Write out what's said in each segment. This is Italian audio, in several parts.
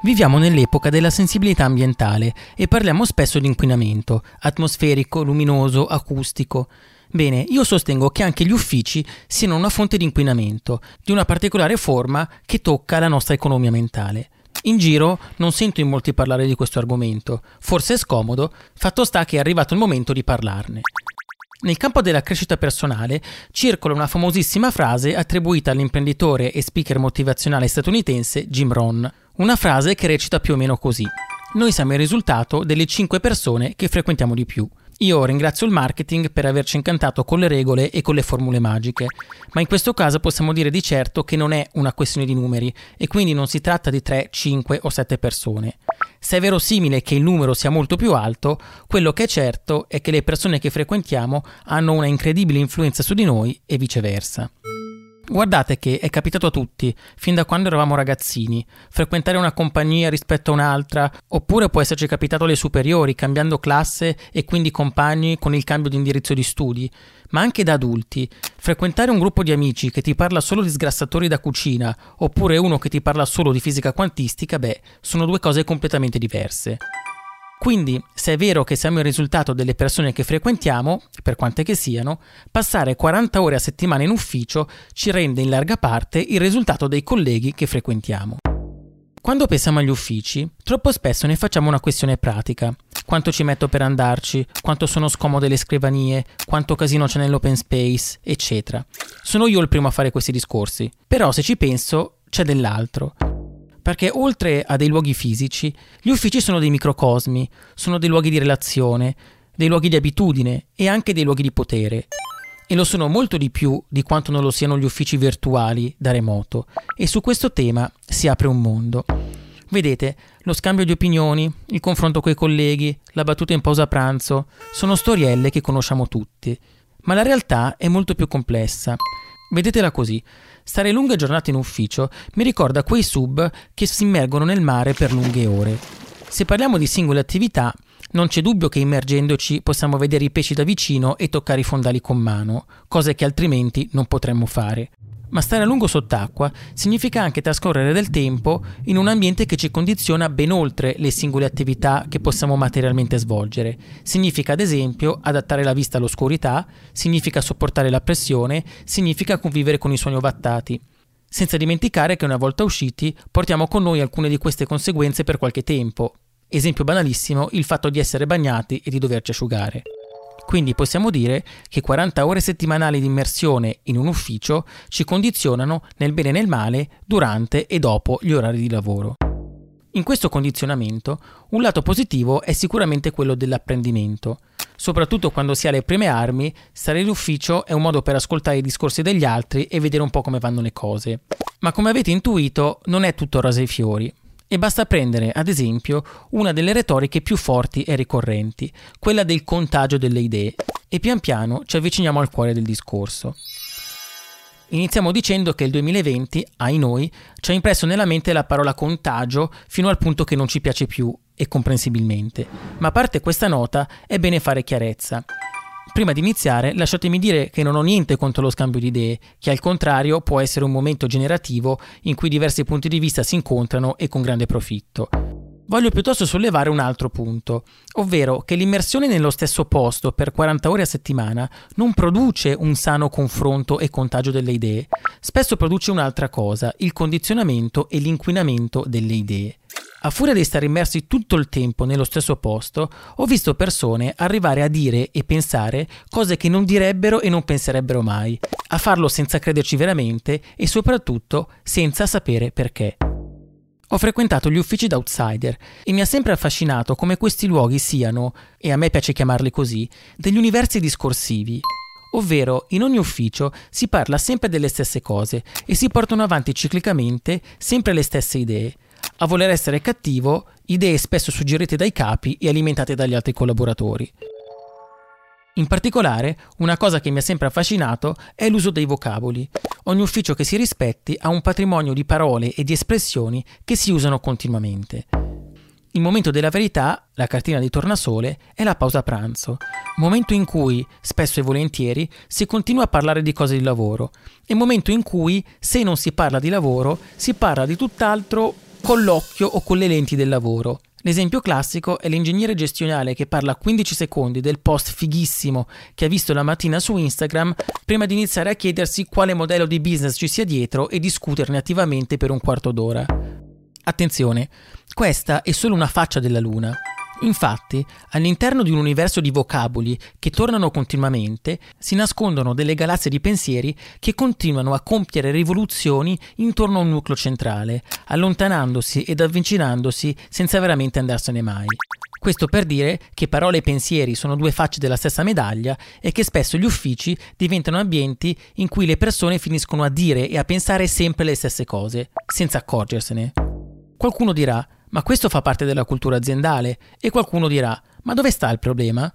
Viviamo nell'epoca della sensibilità ambientale e parliamo spesso di inquinamento, atmosferico, luminoso, acustico. Bene, io sostengo che anche gli uffici siano una fonte di inquinamento, di una particolare forma che tocca la nostra economia mentale. In giro non sento in molti parlare di questo argomento, forse è scomodo, fatto sta che è arrivato il momento di parlarne. Nel campo della crescita personale circola una famosissima frase attribuita all'imprenditore e speaker motivazionale statunitense Jim Rohn, una frase che recita più o meno così. Noi siamo il risultato delle 5 persone che frequentiamo di più. Io ringrazio il marketing per averci incantato con le regole e con le formule magiche, ma in questo caso possiamo dire di certo che non è una questione di numeri e quindi non si tratta di 3, 5 o 7 persone. Se è verosimile che il numero sia molto più alto, quello che è certo è che le persone che frequentiamo hanno una incredibile influenza su di noi e viceversa. Guardate che è capitato a tutti, fin da quando eravamo ragazzini, frequentare una compagnia rispetto a un'altra, oppure può esserci capitato alle superiori, cambiando classe e quindi compagni con il cambio di indirizzo di studi, ma anche da adulti. Frequentare un gruppo di amici che ti parla solo di sgrassatori da cucina, oppure uno che ti parla solo di fisica quantistica, beh, sono due cose completamente diverse. Quindi, se è vero che siamo il risultato delle persone che frequentiamo, per quante che siano, passare 40 ore a settimana in ufficio ci rende in larga parte il risultato dei colleghi che frequentiamo. Quando pensiamo agli uffici, troppo spesso ne facciamo una questione pratica. Quanto ci metto per andarci, quanto sono scomode le scrivanie, quanto casino c'è nell'open space, eccetera. Sono io il primo a fare questi discorsi. Però se ci penso, c'è dell'altro perché oltre a dei luoghi fisici, gli uffici sono dei microcosmi, sono dei luoghi di relazione, dei luoghi di abitudine e anche dei luoghi di potere. E lo sono molto di più di quanto non lo siano gli uffici virtuali da remoto. E su questo tema si apre un mondo. Vedete, lo scambio di opinioni, il confronto coi colleghi, la battuta in pausa pranzo, sono storielle che conosciamo tutti. Ma la realtà è molto più complessa. Vedetela così. Stare lunghe giornate in ufficio mi ricorda quei sub che si immergono nel mare per lunghe ore. Se parliamo di singole attività, non c'è dubbio che immergendoci possiamo vedere i pesci da vicino e toccare i fondali con mano, cose che altrimenti non potremmo fare. Ma stare a lungo sott'acqua significa anche trascorrere del tempo in un ambiente che ci condiziona ben oltre le singole attività che possiamo materialmente svolgere. Significa ad esempio adattare la vista all'oscurità, significa sopportare la pressione, significa convivere con i suoni ovattati. Senza dimenticare che una volta usciti portiamo con noi alcune di queste conseguenze per qualche tempo. Esempio banalissimo, il fatto di essere bagnati e di doverci asciugare. Quindi possiamo dire che 40 ore settimanali di immersione in un ufficio ci condizionano nel bene e nel male durante e dopo gli orari di lavoro. In questo condizionamento, un lato positivo è sicuramente quello dell'apprendimento. Soprattutto quando si ha le prime armi, stare in ufficio è un modo per ascoltare i discorsi degli altri e vedere un po' come vanno le cose. Ma come avete intuito, non è tutto rose e fiori. E basta prendere, ad esempio, una delle retoriche più forti e ricorrenti, quella del contagio delle idee, e pian piano ci avviciniamo al cuore del discorso. Iniziamo dicendo che il 2020, ai noi, ci ha impresso nella mente la parola contagio fino al punto che non ci piace più, e comprensibilmente. Ma a parte questa nota, è bene fare chiarezza. Prima di iniziare, lasciatemi dire che non ho niente contro lo scambio di idee, che al contrario può essere un momento generativo in cui diversi punti di vista si incontrano e con grande profitto. Voglio piuttosto sollevare un altro punto, ovvero che l'immersione nello stesso posto per 40 ore a settimana non produce un sano confronto e contagio delle idee, spesso produce un'altra cosa, il condizionamento e l'inquinamento delle idee. A furia di stare immersi tutto il tempo nello stesso posto, ho visto persone arrivare a dire e pensare cose che non direbbero e non penserebbero mai, a farlo senza crederci veramente e soprattutto senza sapere perché. Ho frequentato gli uffici d'outsider e mi ha sempre affascinato come questi luoghi siano, e a me piace chiamarli così, degli universi discorsivi, ovvero in ogni ufficio si parla sempre delle stesse cose e si portano avanti ciclicamente sempre le stesse idee a voler essere cattivo, idee spesso suggerite dai capi e alimentate dagli altri collaboratori. In particolare, una cosa che mi ha sempre affascinato è l'uso dei vocaboli. Ogni ufficio che si rispetti ha un patrimonio di parole e di espressioni che si usano continuamente. Il momento della verità, la cartina di tornasole, è la pausa pranzo, momento in cui, spesso e volentieri, si continua a parlare di cose di lavoro, e momento in cui, se non si parla di lavoro, si parla di tutt'altro con l'occhio o con le lenti del lavoro. L'esempio classico è l'ingegnere gestionale che parla 15 secondi del post fighissimo che ha visto la mattina su Instagram prima di iniziare a chiedersi quale modello di business ci sia dietro e discuterne attivamente per un quarto d'ora. Attenzione, questa è solo una faccia della luna. Infatti, all'interno di un universo di vocaboli che tornano continuamente, si nascondono delle galassie di pensieri che continuano a compiere rivoluzioni intorno a un nucleo centrale, allontanandosi ed avvicinandosi senza veramente andarsene mai. Questo per dire che parole e pensieri sono due facce della stessa medaglia e che spesso gli uffici diventano ambienti in cui le persone finiscono a dire e a pensare sempre le stesse cose, senza accorgersene. Qualcuno dirà ma questo fa parte della cultura aziendale e qualcuno dirà, ma dove sta il problema?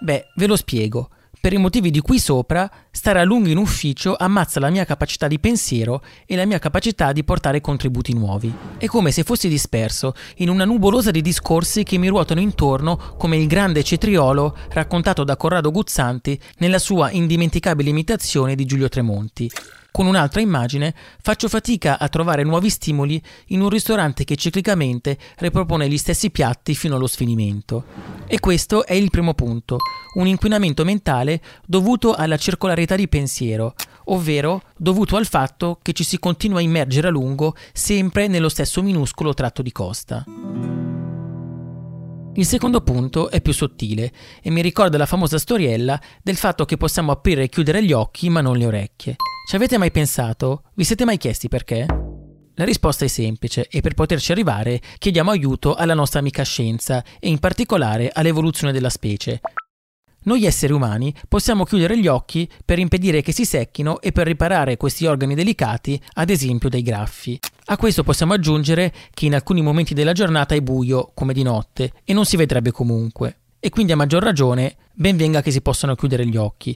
Beh, ve lo spiego. Per i motivi di qui sopra, stare a lungo in ufficio ammazza la mia capacità di pensiero e la mia capacità di portare contributi nuovi. È come se fossi disperso in una nuvolosa di discorsi che mi ruotano intorno come il grande cetriolo raccontato da Corrado Guzzanti nella sua indimenticabile imitazione di Giulio Tremonti. Con un'altra immagine faccio fatica a trovare nuovi stimoli in un ristorante che ciclicamente ripropone gli stessi piatti fino allo sfinimento. E questo è il primo punto, un inquinamento mentale dovuto alla circolarità di pensiero, ovvero dovuto al fatto che ci si continua a immergere a lungo sempre nello stesso minuscolo tratto di costa. Il secondo punto è più sottile e mi ricorda la famosa storiella del fatto che possiamo aprire e chiudere gli occhi ma non le orecchie. Ci avete mai pensato? Vi siete mai chiesti perché? La risposta è semplice e per poterci arrivare chiediamo aiuto alla nostra amica scienza e in particolare all'evoluzione della specie. Noi esseri umani possiamo chiudere gli occhi per impedire che si secchino e per riparare questi organi delicati, ad esempio dei graffi. A questo possiamo aggiungere che in alcuni momenti della giornata è buio, come di notte, e non si vedrebbe comunque. E quindi a maggior ragione ben venga che si possano chiudere gli occhi.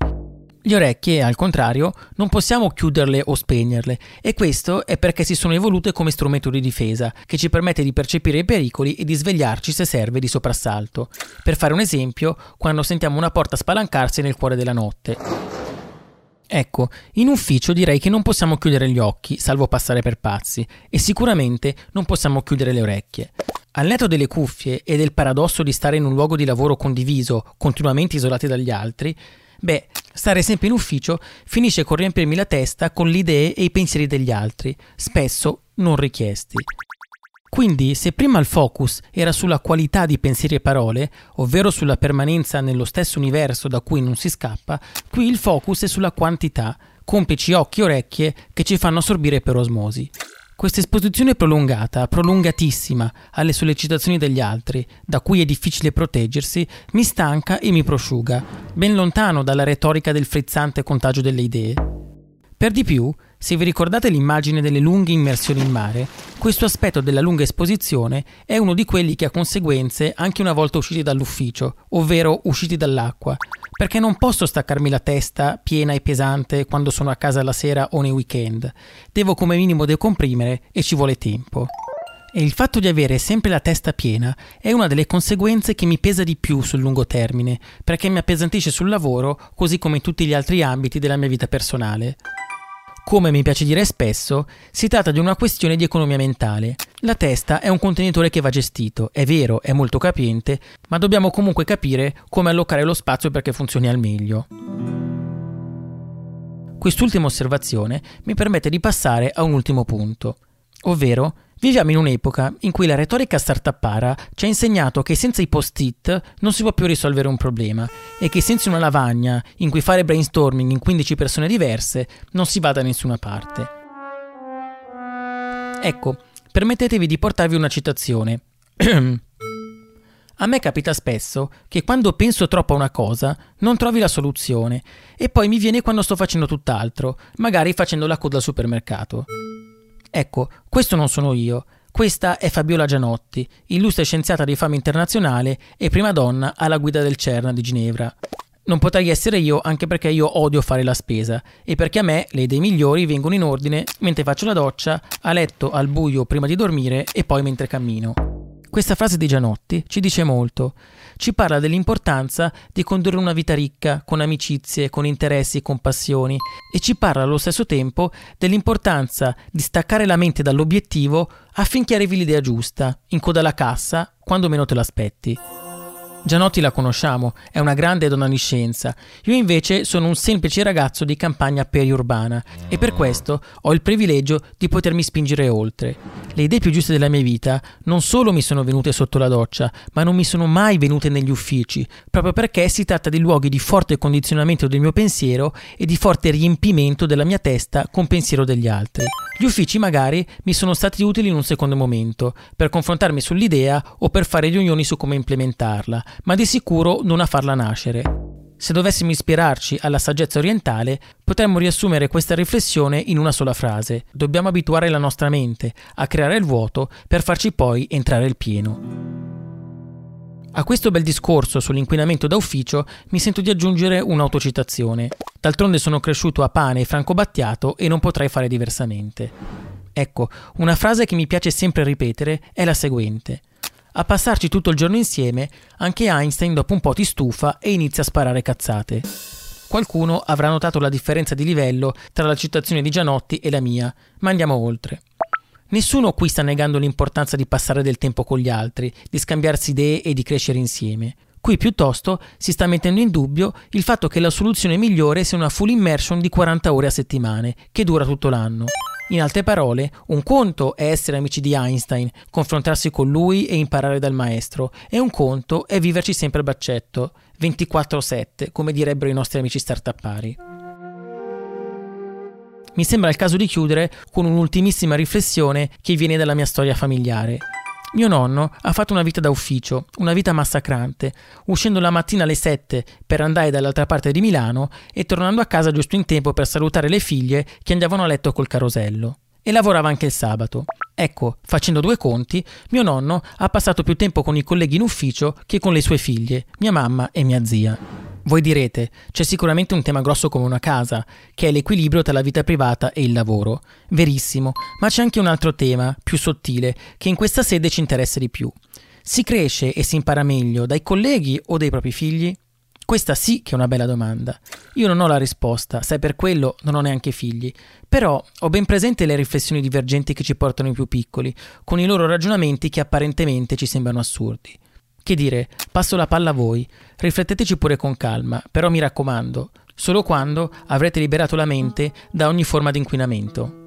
Le orecchie, al contrario, non possiamo chiuderle o spegnerle e questo è perché si sono evolute come strumento di difesa che ci permette di percepire i pericoli e di svegliarci se serve di soprassalto. Per fare un esempio, quando sentiamo una porta spalancarsi nel cuore della notte. Ecco, in ufficio direi che non possiamo chiudere gli occhi, salvo passare per pazzi, e sicuramente non possiamo chiudere le orecchie. Al netto delle cuffie e del paradosso di stare in un luogo di lavoro condiviso, continuamente isolati dagli altri, Beh, stare sempre in ufficio finisce con riempirmi la testa con le idee e i pensieri degli altri, spesso non richiesti. Quindi, se prima il focus era sulla qualità di pensieri e parole, ovvero sulla permanenza nello stesso universo da cui non si scappa, qui il focus è sulla quantità, complici occhi e orecchie che ci fanno assorbire per osmosi. Questa esposizione prolungata, prolungatissima, alle sollecitazioni degli altri, da cui è difficile proteggersi, mi stanca e mi prosciuga, ben lontano dalla retorica del frizzante contagio delle idee. Per di più, se vi ricordate l'immagine delle lunghe immersioni in mare, questo aspetto della lunga esposizione è uno di quelli che ha conseguenze anche una volta usciti dall'ufficio, ovvero usciti dall'acqua, perché non posso staccarmi la testa piena e pesante quando sono a casa la sera o nei weekend. Devo come minimo decomprimere e ci vuole tempo. E il fatto di avere sempre la testa piena è una delle conseguenze che mi pesa di più sul lungo termine, perché mi appesantisce sul lavoro così come in tutti gli altri ambiti della mia vita personale. Come mi piace dire spesso, si tratta di una questione di economia mentale. La testa è un contenitore che va gestito, è vero, è molto capiente, ma dobbiamo comunque capire come allocare lo spazio perché funzioni al meglio. Quest'ultima osservazione mi permette di passare a un ultimo punto, ovvero Viviamo in un'epoca in cui la retorica startuppara ci ha insegnato che senza i post-it non si può più risolvere un problema e che senza una lavagna in cui fare brainstorming in 15 persone diverse non si va da nessuna parte. Ecco, permettetevi di portarvi una citazione. A me capita spesso che quando penso troppo a una cosa non trovi la soluzione e poi mi viene quando sto facendo tutt'altro, magari facendo la coda al supermercato. Ecco, questo non sono io. Questa è Fabiola Gianotti, illustre scienziata di fama internazionale e prima donna alla guida del CERN di Ginevra. Non potrei essere io anche perché io odio fare la spesa e perché a me le idee migliori vengono in ordine mentre faccio la doccia, a letto, al buio prima di dormire e poi mentre cammino. Questa frase di Gianotti ci dice molto. Ci parla dell'importanza di condurre una vita ricca, con amicizie, con interessi, con passioni, e ci parla allo stesso tempo dell'importanza di staccare la mente dall'obiettivo affinché arrivi l'idea giusta, in coda alla cassa, quando meno te l'aspetti. Gianotti la conosciamo, è una grande donna di scienza. Io invece sono un semplice ragazzo di campagna periurbana e per questo ho il privilegio di potermi spingere oltre. Le idee più giuste della mia vita non solo mi sono venute sotto la doccia, ma non mi sono mai venute negli uffici, proprio perché si tratta di luoghi di forte condizionamento del mio pensiero e di forte riempimento della mia testa con pensiero degli altri. Gli uffici magari mi sono stati utili in un secondo momento, per confrontarmi sull'idea o per fare riunioni su come implementarla, ma di sicuro non a farla nascere. Se dovessimo ispirarci alla saggezza orientale, potremmo riassumere questa riflessione in una sola frase. Dobbiamo abituare la nostra mente a creare il vuoto per farci poi entrare il pieno. A questo bel discorso sull'inquinamento da ufficio mi sento di aggiungere un'autocitazione. D'altronde sono cresciuto a pane e franco battiato e non potrei fare diversamente. Ecco, una frase che mi piace sempre ripetere è la seguente. A passarci tutto il giorno insieme, anche Einstein dopo un po' ti stufa e inizia a sparare cazzate. Qualcuno avrà notato la differenza di livello tra la citazione di Gianotti e la mia, ma andiamo oltre. Nessuno qui sta negando l'importanza di passare del tempo con gli altri, di scambiarsi idee e di crescere insieme. Qui piuttosto si sta mettendo in dubbio il fatto che la soluzione migliore sia una full immersion di 40 ore a settimane, che dura tutto l'anno. In altre parole, un conto è essere amici di Einstein, confrontarsi con lui e imparare dal maestro, e un conto è viverci sempre a baccetto, 24-7, come direbbero i nostri amici startuppari. Mi sembra il caso di chiudere con un'ultimissima riflessione che viene dalla mia storia familiare. Mio nonno ha fatto una vita da ufficio, una vita massacrante, uscendo la mattina alle 7 per andare dall'altra parte di Milano e tornando a casa giusto in tempo per salutare le figlie che andavano a letto col carosello. E lavorava anche il sabato. Ecco, facendo due conti, mio nonno ha passato più tempo con i colleghi in ufficio che con le sue figlie, mia mamma e mia zia. Voi direte, c'è sicuramente un tema grosso come una casa, che è l'equilibrio tra la vita privata e il lavoro. Verissimo, ma c'è anche un altro tema, più sottile, che in questa sede ci interessa di più. Si cresce e si impara meglio dai colleghi o dai propri figli? Questa sì che è una bella domanda. Io non ho la risposta, sai per quello non ho neanche figli, però ho ben presente le riflessioni divergenti che ci portano i più piccoli, con i loro ragionamenti che apparentemente ci sembrano assurdi. Che dire, passo la palla a voi, rifletteteci pure con calma, però mi raccomando, solo quando avrete liberato la mente da ogni forma di inquinamento.